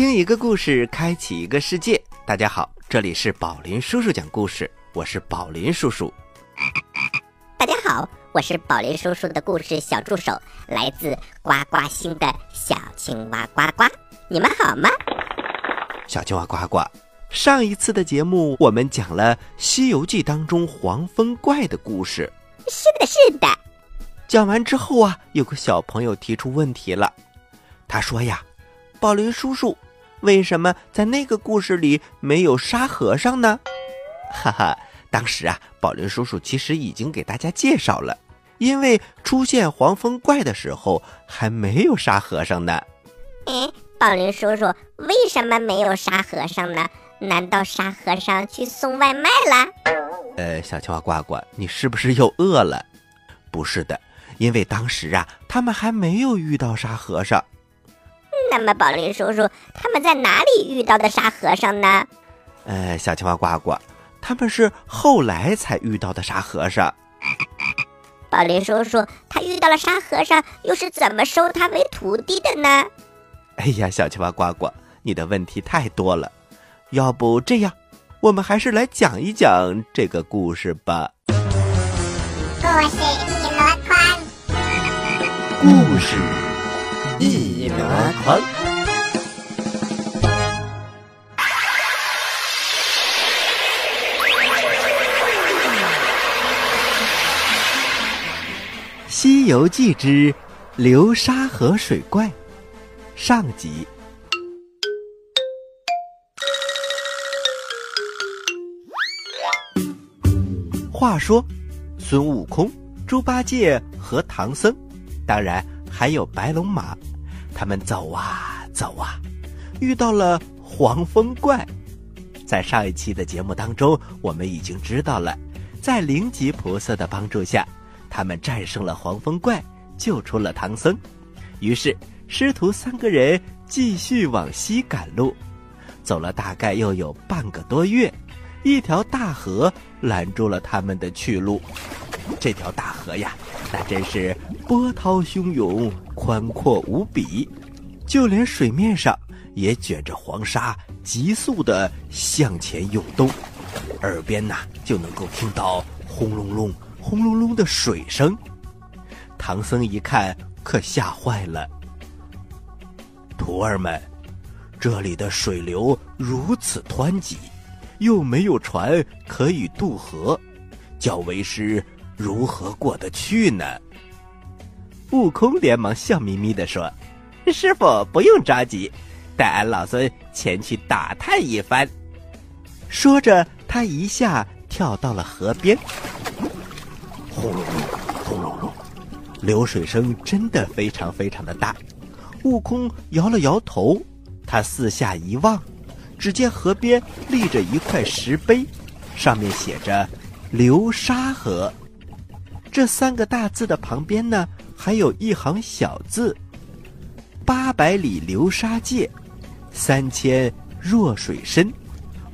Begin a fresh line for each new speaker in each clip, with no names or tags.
倾听一个故事，开启一个世界。大家好，这里是宝林叔叔讲故事，我是宝林叔叔。
大家好，我是宝林叔叔的故事小助手，来自呱呱星的小青蛙呱呱。你们好吗？
小青蛙呱呱，上一次的节目我们讲了《西游记》当中黄风怪的故事。
是的，是的。
讲完之后啊，有个小朋友提出问题了，他说呀。宝林叔叔，为什么在那个故事里没有沙和尚呢？哈哈，当时啊，宝林叔叔其实已经给大家介绍了，因为出现黄风怪的时候还没有沙和尚呢。
哎，宝林叔叔，为什么没有沙和尚呢？难道沙和尚去送外卖了？
呃，小青蛙呱呱，你是不是又饿了？不是的，因为当时啊，他们还没有遇到沙和尚。
那么，宝林叔叔他们在哪里遇到的沙和尚呢？
呃，小青蛙呱呱，他们是后来才遇到的沙和尚。
宝林叔叔，他遇到了沙和尚，又是怎么收他为徒弟的呢？
哎呀，小青蛙呱呱，你的问题太多了。要不这样，我们还是来讲一讲这个故事吧。
故事一箩筐，
故事。一箩筐。《西游记之流沙河水怪》上集。话说，孙悟空、猪八戒和唐僧，当然还有白龙马。他们走啊走啊，遇到了黄风怪。在上一期的节目当中，我们已经知道了，在灵吉菩萨的帮助下，他们战胜了黄风怪，救出了唐僧。于是师徒三个人继续往西赶路，走了大概又有半个多月，一条大河拦住了他们的去路。这条大河呀，那真是波涛汹涌，宽阔无比，就连水面上也卷着黄沙，急速的向前涌动，耳边呐就能够听到轰隆隆、轰隆隆的水声。唐僧一看，可吓坏了。徒儿们，这里的水流如此湍急，又没有船可以渡河，叫为师。如何过得去呢？悟空连忙笑眯眯的说：“师傅不用着急，待俺老孙前去打探一番。”说着，他一下跳到了河边。轰隆隆，轰隆隆，流水声真的非常非常的大。悟空摇了摇头，他四下一望，只见河边立着一块石碑，上面写着“流沙河”。这三个大字的旁边呢，还有一行小字：“八百里流沙界，三千弱水深，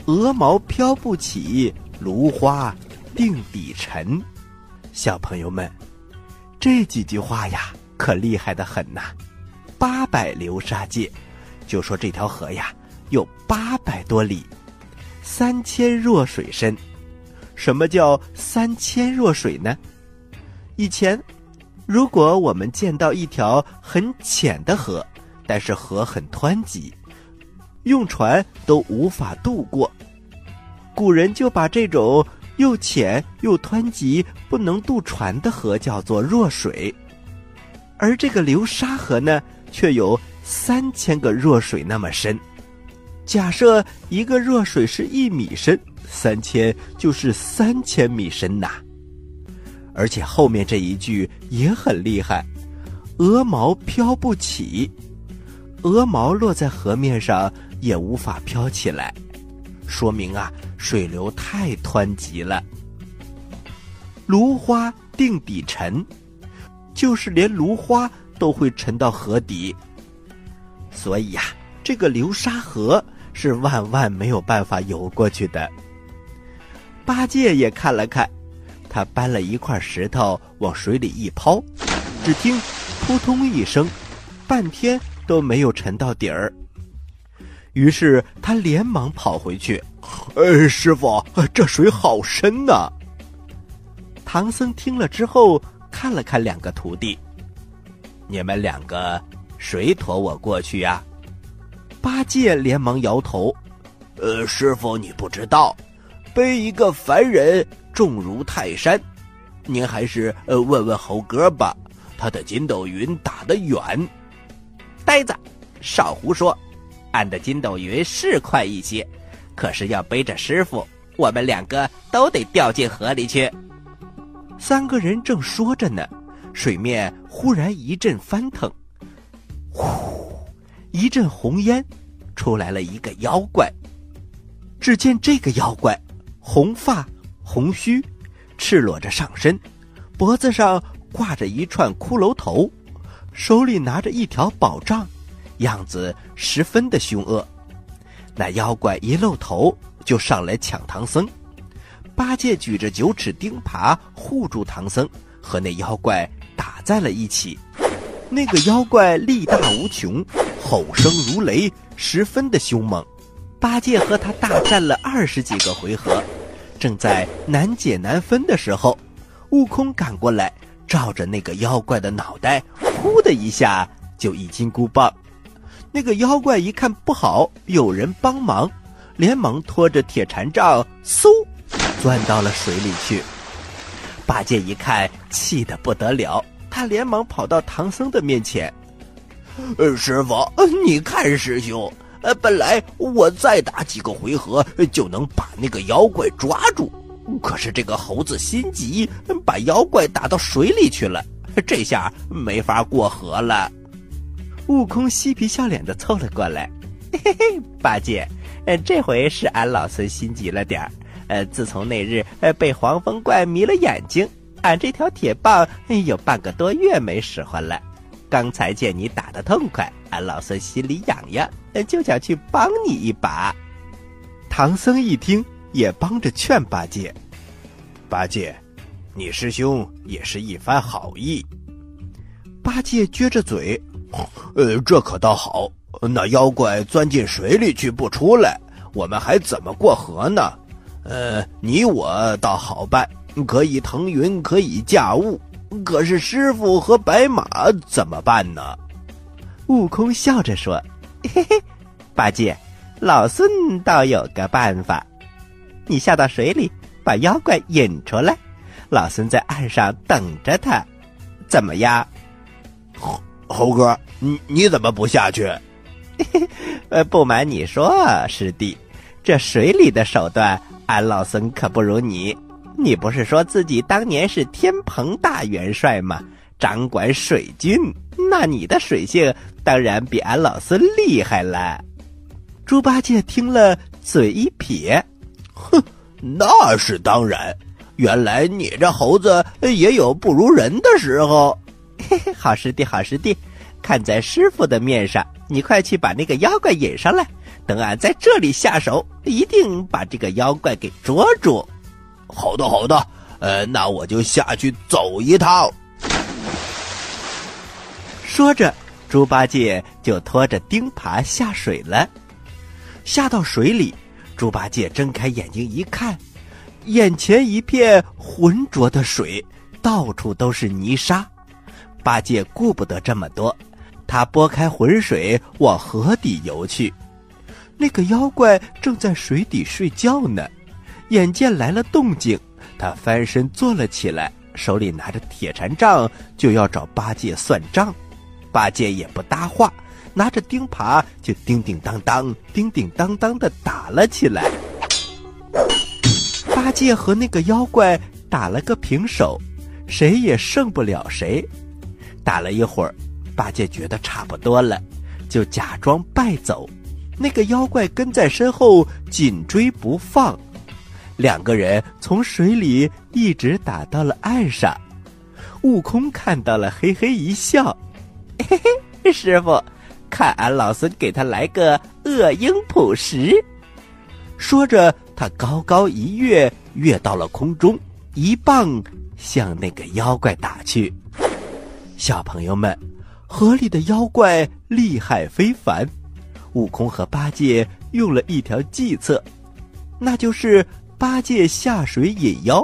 鹅毛飘不起，芦花定底沉。”小朋友们，这几句话呀，可厉害的很呐！八百流沙界，就说这条河呀，有八百多里；三千弱水深，什么叫三千弱水呢？以前，如果我们见到一条很浅的河，但是河很湍急，用船都无法渡过，古人就把这种又浅又湍急、不能渡船的河叫做弱水。而这个流沙河呢，却有三千个弱水那么深。假设一个弱水是一米深，三千就是三千米深呐。而且后面这一句也很厉害，鹅毛飘不起，鹅毛落在河面上也无法飘起来，说明啊水流太湍急了。芦花定底沉，就是连芦花都会沉到河底，所以呀，这个流沙河是万万没有办法游过去的。八戒也看了看。他搬了一块石头往水里一抛，只听“扑通”一声，半天都没有沉到底儿。于是他连忙跑回去。呃，师傅，这水好深呐！唐僧听了之后，看了看两个徒弟：“你们两个谁驮我过去呀？”八戒连忙摇头：“呃，师傅，你不知道，背一个凡人重如泰山。您还是呃问问猴哥吧，他的筋斗云打得远。”呆子，少胡说！俺的筋斗云是快一些，可是要背着师傅，我们两个都得掉进河里去。三个人正说着呢，水面忽然一阵翻腾，呼，一阵红烟，出来了一个妖怪。只见这个妖怪，红发红须，赤裸着上身，脖子上挂着一串骷髅头，手里拿着一条宝杖。样子十分的凶恶，那妖怪一露头就上来抢唐僧。八戒举着九齿钉耙护住唐僧，和那妖怪打在了一起。那个妖怪力大无穷，吼声如雷，十分的凶猛。八戒和他大战了二十几个回合，正在难解难分的时候，悟空赶过来，照着那个妖怪的脑袋，呼的一下就一金箍棒。那个妖怪一看不好，有人帮忙，连忙拖着铁禅杖，嗖，钻到了水里去。八戒一看，气得不得了，他连忙跑到唐僧的面前：“，师傅，你看师兄，呃，本来我再打几个回合就能把那个妖怪抓住，可是这个猴子心急，把妖怪打到水里去了，这下没法过河了。”悟空嬉皮笑脸的凑了过来，嘿嘿，八戒，呃，这回是俺老孙心急了点儿。呃，自从那日呃被黄风怪迷了眼睛，俺这条铁棒有半个多月没使唤了。刚才见你打得痛快，俺老孙心里痒痒，就想去帮你一把。唐僧一听，也帮着劝八戒：“八戒，你师兄也是一番好意。”八戒撅着嘴。呃，这可倒好，那妖怪钻进水里去不出来，我们还怎么过河呢？呃，你我倒好办，可以腾云，可以驾雾，可是师傅和白马怎么办呢？悟空笑着说：“嘿嘿，八戒，老孙倒有个办法，你下到水里，把妖怪引出来，老孙在岸上等着他，怎么样？”猴猴哥，你你怎么不下去？呃，不瞒你说，师弟，这水里的手段，俺老孙可不如你。你不是说自己当年是天蓬大元帅吗？掌管水军，那你的水性当然比俺老孙厉害了。猪八戒听了，嘴一撇，哼，那是当然。原来你这猴子也有不如人的时候。嘿嘿，好师弟，好师弟，看在师傅的面上，你快去把那个妖怪引上来。等俺在这里下手，一定把这个妖怪给捉住。好的，好的，呃，那我就下去走一趟。说着，猪八戒就拖着钉耙下水了。下到水里，猪八戒睁开眼睛一看，眼前一片浑浊的水，到处都是泥沙。八戒顾不得这么多，他拨开浑水往河底游去。那个妖怪正在水底睡觉呢，眼见来了动静，他翻身坐了起来，手里拿着铁禅杖就要找八戒算账。八戒也不搭话，拿着钉耙就叮叮当当、叮叮当当的打了起来。八戒和那个妖怪打了个平手，谁也胜不了谁。打了一会儿，八戒觉得差不多了，就假装败走。那个妖怪跟在身后紧追不放，两个人从水里一直打到了岸上。悟空看到了，嘿嘿一笑：“嘿嘿，师傅，看俺老孙给他来个恶鹰捕食。”说着，他高高一跃，跃到了空中，一棒向那个妖怪打去。小朋友们，河里的妖怪厉害非凡，悟空和八戒用了一条计策，那就是八戒下水引妖，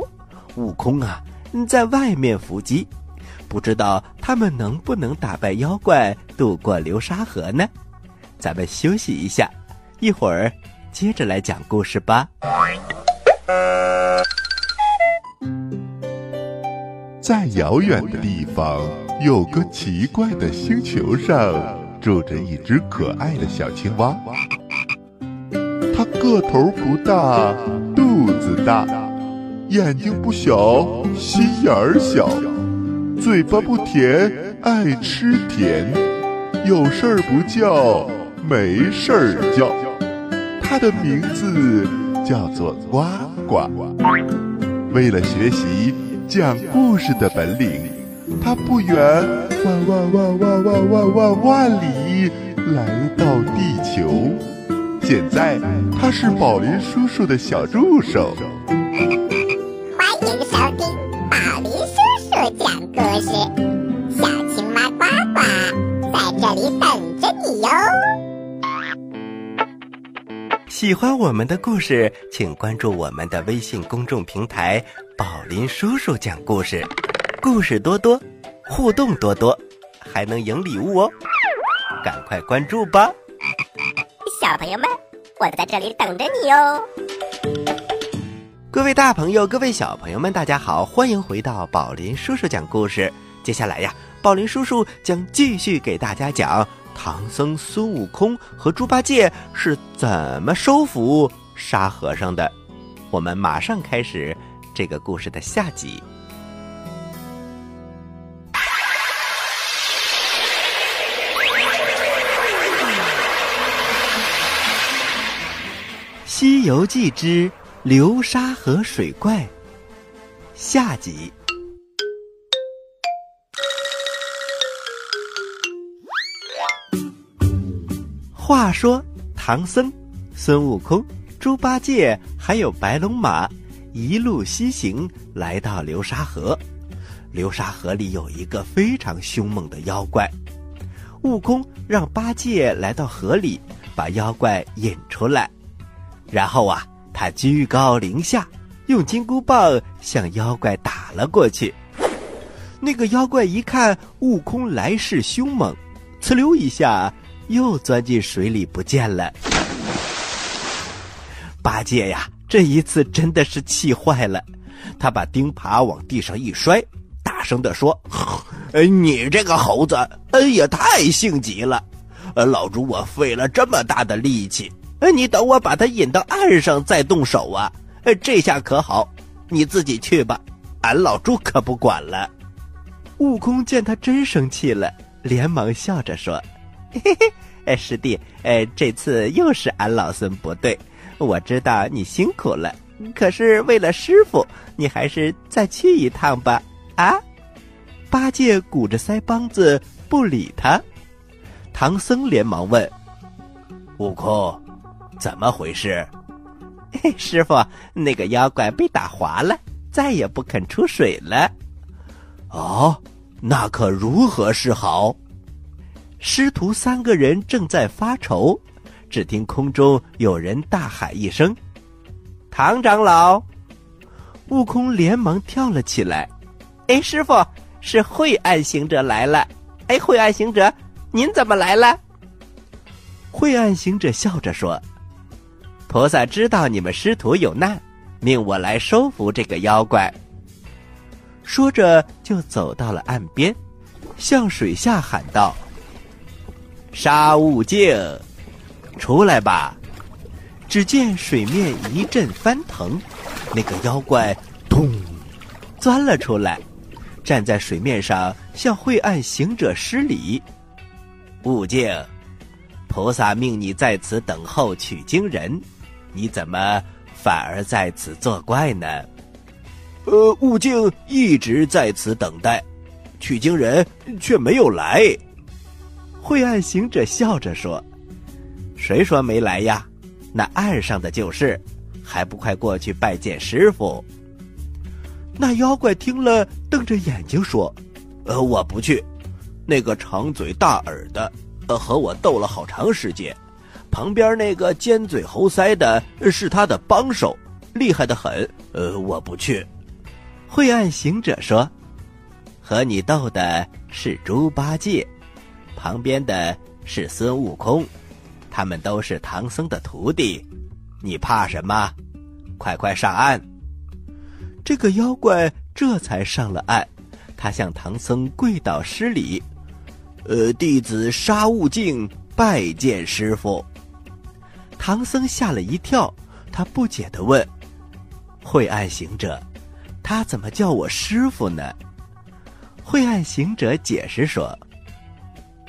悟空啊在外面伏击。不知道他们能不能打败妖怪，渡过流沙河呢？咱们休息一下，一会儿接着来讲故事吧。
在遥远的地方，有个奇怪的星球上，住着一只可爱的小青蛙。它个头不大，肚子大，眼睛不小，心眼儿小。嘴巴不甜，爱吃甜，有事儿不叫，没事儿叫。它的名字叫做呱呱。为了学习讲故事的本领，它不远万万万万万万万万里来到地球。现在，它是宝林叔叔的小助手。
讲故事，小青蛙呱呱在这里等着你哟。
喜欢我们的故事，请关注我们的微信公众平台“宝林叔叔讲故事”，故事多多，互动多多，还能赢礼物哦！赶快关注吧！
小朋友们，我在这里等着你哦。
各位大朋友，各位小朋友们，大家好，欢迎回到宝林叔叔讲故事。接下来呀，宝林叔叔将继续给大家讲唐僧、孙悟空和猪八戒是怎么收服沙和尚的。我们马上开始这个故事的下集。《西游记之流沙河水怪》下集。话说，唐僧、孙悟空、猪八戒还有白龙马一路西行，来到流沙河。流沙河里有一个非常凶猛的妖怪。悟空让八戒来到河里，把妖怪引出来。然后啊，他居高临下，用金箍棒向妖怪打了过去。那个妖怪一看悟空来势凶猛，呲溜一下又钻进水里不见了。八戒呀，这一次真的是气坏了，他把钉耙往地上一摔，大声地说：“，你这个猴子，呃，也太性急了！老猪我费了这么大的力气。”哎，你等我把他引到岸上再动手啊！这下可好，你自己去吧，俺老猪可不管了。悟空见他真生气了，连忙笑着说：“ 嘿嘿，哎，师弟，哎，这次又是俺老孙不对，我知道你辛苦了，可是为了师傅，你还是再去一趟吧。”啊！八戒鼓着腮帮子不理他。唐僧连忙问：“悟空。”怎么回事？嘿，师傅，那个妖怪被打滑了，再也不肯出水了。哦，那可如何是好？师徒三个人正在发愁，只听空中有人大喊一声：“唐长老！”悟空连忙跳了起来。哎，师傅，是晦暗行者来了。哎，晦暗行者，您怎么来了？晦暗行者笑着说。菩萨知道你们师徒有难，命我来收服这个妖怪。说着，就走到了岸边，向水下喊道：“沙悟净，出来吧！”只见水面一阵翻腾，那个妖怪咚钻了出来，站在水面上向晦暗行者施礼：“悟净，菩萨命你在此等候取经人。”你怎么反而在此作怪呢？呃，悟净一直在此等待，取经人却没有来。晦暗行者笑着说：“谁说没来呀？那岸上的就是，还不快过去拜见师傅？”那妖怪听了，瞪着眼睛说：“呃，我不去。那个长嘴大耳的，呃，和我斗了好长时间。”旁边那个尖嘴猴腮的是他的帮手，厉害的很。呃，我不去。晦暗行者说：“和你斗的是猪八戒，旁边的是孙悟空，他们都是唐僧的徒弟，你怕什么？快快上岸！”这个妖怪这才上了岸，他向唐僧跪倒施礼：“呃，弟子沙悟净拜见师傅。”唐僧吓了一跳，他不解地问：“晦暗行者，他怎么叫我师傅呢？”晦暗行者解释说：“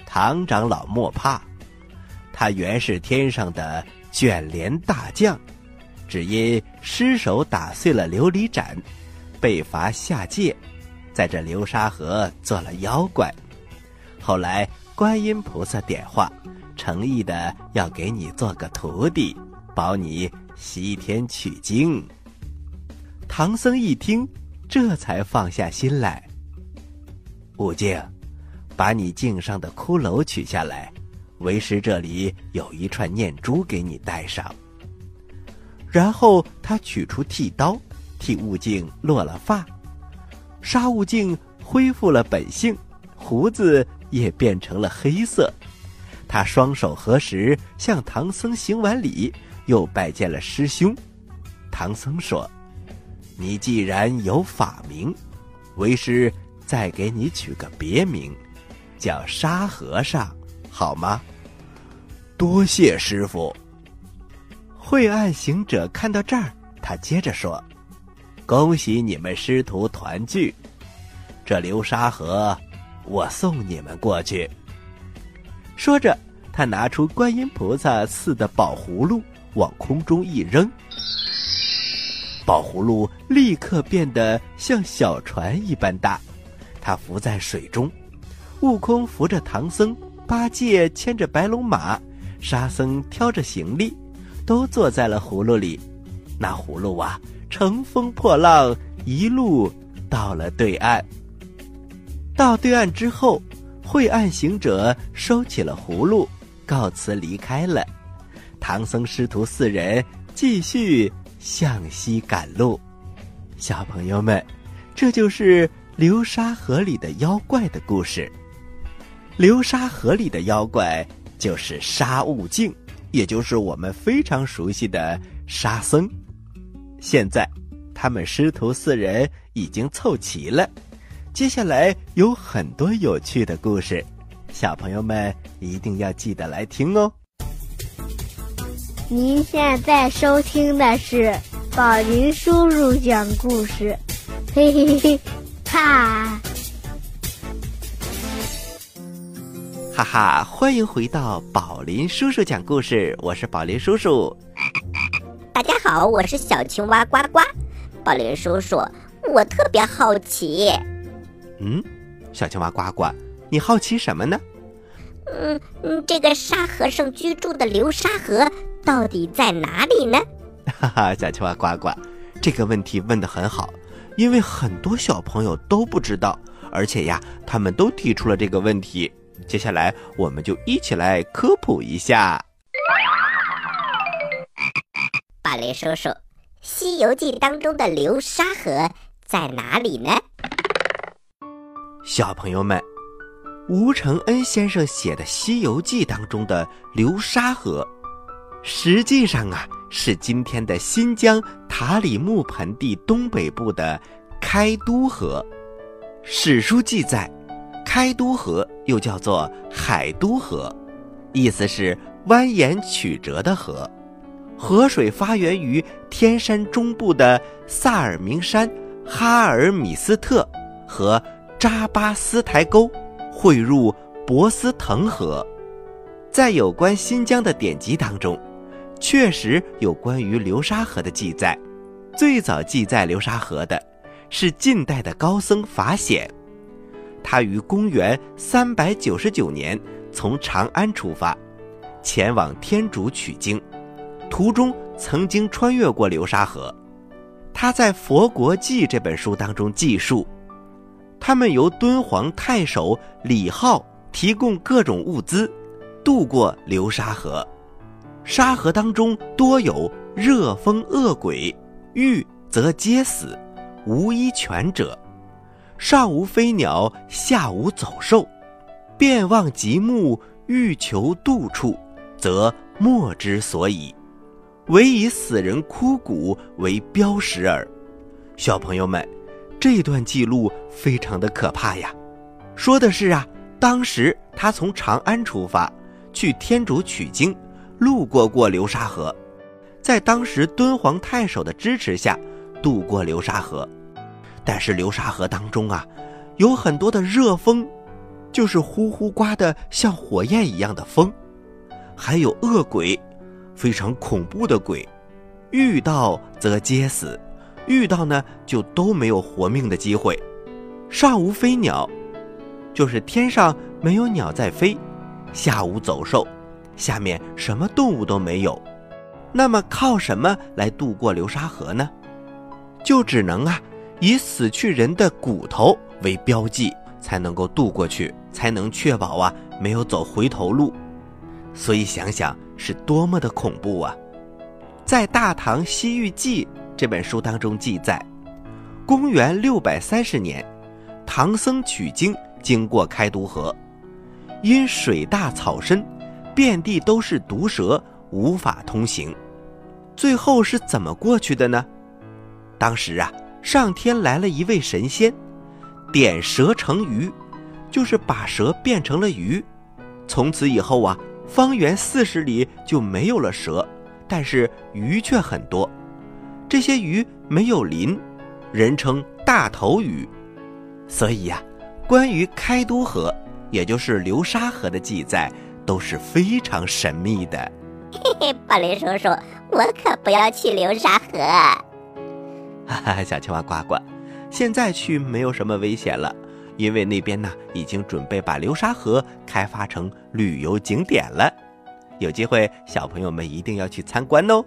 唐长老莫怕，他原是天上的卷帘大将，只因失手打碎了琉璃盏，被罚下界，在这流沙河做了妖怪。后来观音菩萨点化。”诚意的要给你做个徒弟，保你西天取经。唐僧一听，这才放下心来。悟净，把你颈上的骷髅取下来，为师这里有一串念珠给你戴上。然后他取出剃刀，替悟净落了发，沙悟净恢复了本性，胡子也变成了黑色。他双手合十，向唐僧行完礼，又拜见了师兄。唐僧说：“你既然有法名，为师再给你取个别名，叫沙和尚，好吗？”多谢师傅。晦暗行者看到这儿，他接着说：“恭喜你们师徒团聚，这流沙河，我送你们过去。”说着，他拿出观音菩萨赐的宝葫芦，往空中一扔，宝葫芦立刻变得像小船一般大。他浮在水中，悟空扶着唐僧，八戒牵着白龙马，沙僧挑着行李，都坐在了葫芦里。那葫芦啊，乘风破浪，一路到了对岸。到对岸之后。晦暗行者收起了葫芦，告辞离开了。唐僧师徒四人继续向西赶路。小朋友们，这就是流沙河里的妖怪的故事。流沙河里的妖怪就是沙悟净，也就是我们非常熟悉的沙僧。现在，他们师徒四人已经凑齐了。接下来有很多有趣的故事，小朋友们一定要记得来听哦。
您现在收听的是宝林叔叔讲故事，嘿嘿嘿，哈！
哈哈，欢迎回到宝林叔叔讲故事，我是宝林叔叔。
大家好，我是小青蛙呱呱。宝林叔叔，我特别好奇。
嗯，小青蛙呱呱，你好奇什么呢？
嗯嗯，这个沙和尚居住的流沙河到底在哪里呢？
哈哈，小青蛙呱呱，这个问题问得很好，因为很多小朋友都不知道，而且呀，他们都提出了这个问题。接下来，我们就一起来科普一下。
巴雷叔叔，《西游记》当中的流沙河在哪里呢？
小朋友们，吴承恩先生写的《西游记》当中的流沙河，实际上啊是今天的新疆塔里木盆地东北部的开都河。史书记载，开都河又叫做海都河，意思是蜿蜒曲折的河。河水发源于天山中部的萨尔明山哈尔米斯特和。扎巴斯台沟汇入博斯腾河，在有关新疆的典籍当中，确实有关于流沙河的记载。最早记载流沙河的，是晋代的高僧法显，他于公元三百九十九年从长安出发，前往天竺取经，途中曾经穿越过流沙河。他在《佛国记》这本书当中记述。他们由敦煌太守李浩提供各种物资，渡过流沙河。沙河当中多有热风恶鬼，遇则皆死，无一全者。上无飞鸟，下无走兽，便望极目，欲求度处，则莫之所以。唯以死人枯骨为标识耳。小朋友们，这段记录非常的可怕呀！说的是啊，当时他从长安出发，去天竺取经，路过过流沙河，在当时敦煌太守的支持下渡过流沙河。但是流沙河当中啊，有很多的热风，就是呼呼刮的像火焰一样的风，还有恶鬼。非常恐怖的鬼，遇到则皆死，遇到呢就都没有活命的机会。上无飞鸟，就是天上没有鸟在飞；下无走兽，下面什么动物都没有。那么靠什么来渡过流沙河呢？就只能啊以死去人的骨头为标记，才能够渡过去，才能确保啊没有走回头路。所以想想。是多么的恐怖啊！在《大唐西域记》这本书当中记载，公元六百三十年，唐僧取经经过开都河，因水大草深，遍地都是毒蛇，无法通行。最后是怎么过去的呢？当时啊，上天来了一位神仙，点蛇成鱼，就是把蛇变成了鱼。从此以后啊。方圆四十里就没有了蛇，但是鱼却很多。这些鱼没有鳞，人称大头鱼。所以呀，关于开都河，也就是流沙河的记载都是非常神秘的。
嘿嘿，宝林叔叔，我可不要去流沙河。
哈哈，小青蛙呱呱，现在去没有什么危险了。因为那边呢，已经准备把流沙河开发成旅游景点了，有机会小朋友们一定要去参观哦。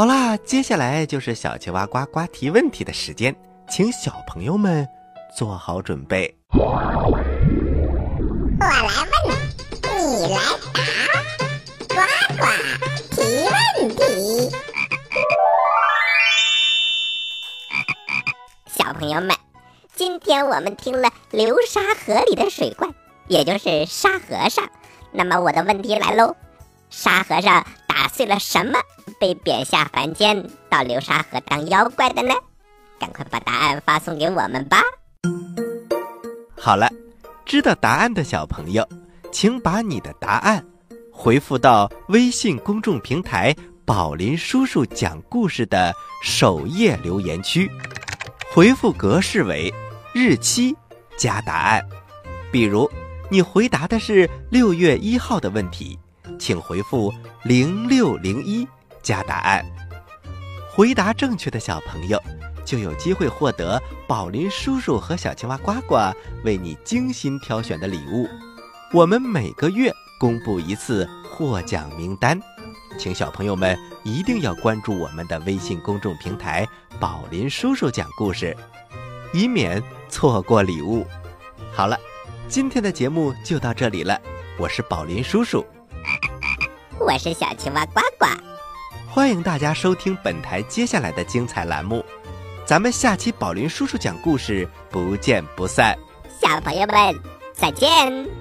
好啦，接下来就是小青蛙呱呱提问题的时间，请小朋友们做好准备。
我来问，你来答，呱呱提问题。
小朋友们。今天我们听了流沙河里的水怪，也就是沙和尚。那么我的问题来喽：沙和尚打碎了什么，被贬下凡间，到流沙河当妖怪的呢？赶快把答案发送给我们吧！
好了，知道答案的小朋友，请把你的答案回复到微信公众平台“宝林叔叔讲故事”的首页留言区，回复格式为。日期加答案，比如你回答的是六月一号的问题，请回复零六零一加答案。回答正确的小朋友就有机会获得宝林叔叔和小青蛙呱呱为你精心挑选的礼物。我们每个月公布一次获奖名单，请小朋友们一定要关注我们的微信公众平台“宝林叔叔讲故事”，以免。错过礼物，好了，今天的节目就到这里了。我是宝林叔叔，
我是小青蛙呱呱，
欢迎大家收听本台接下来的精彩栏目，咱们下期宝林叔叔讲故事不见不散。
小朋友们再见。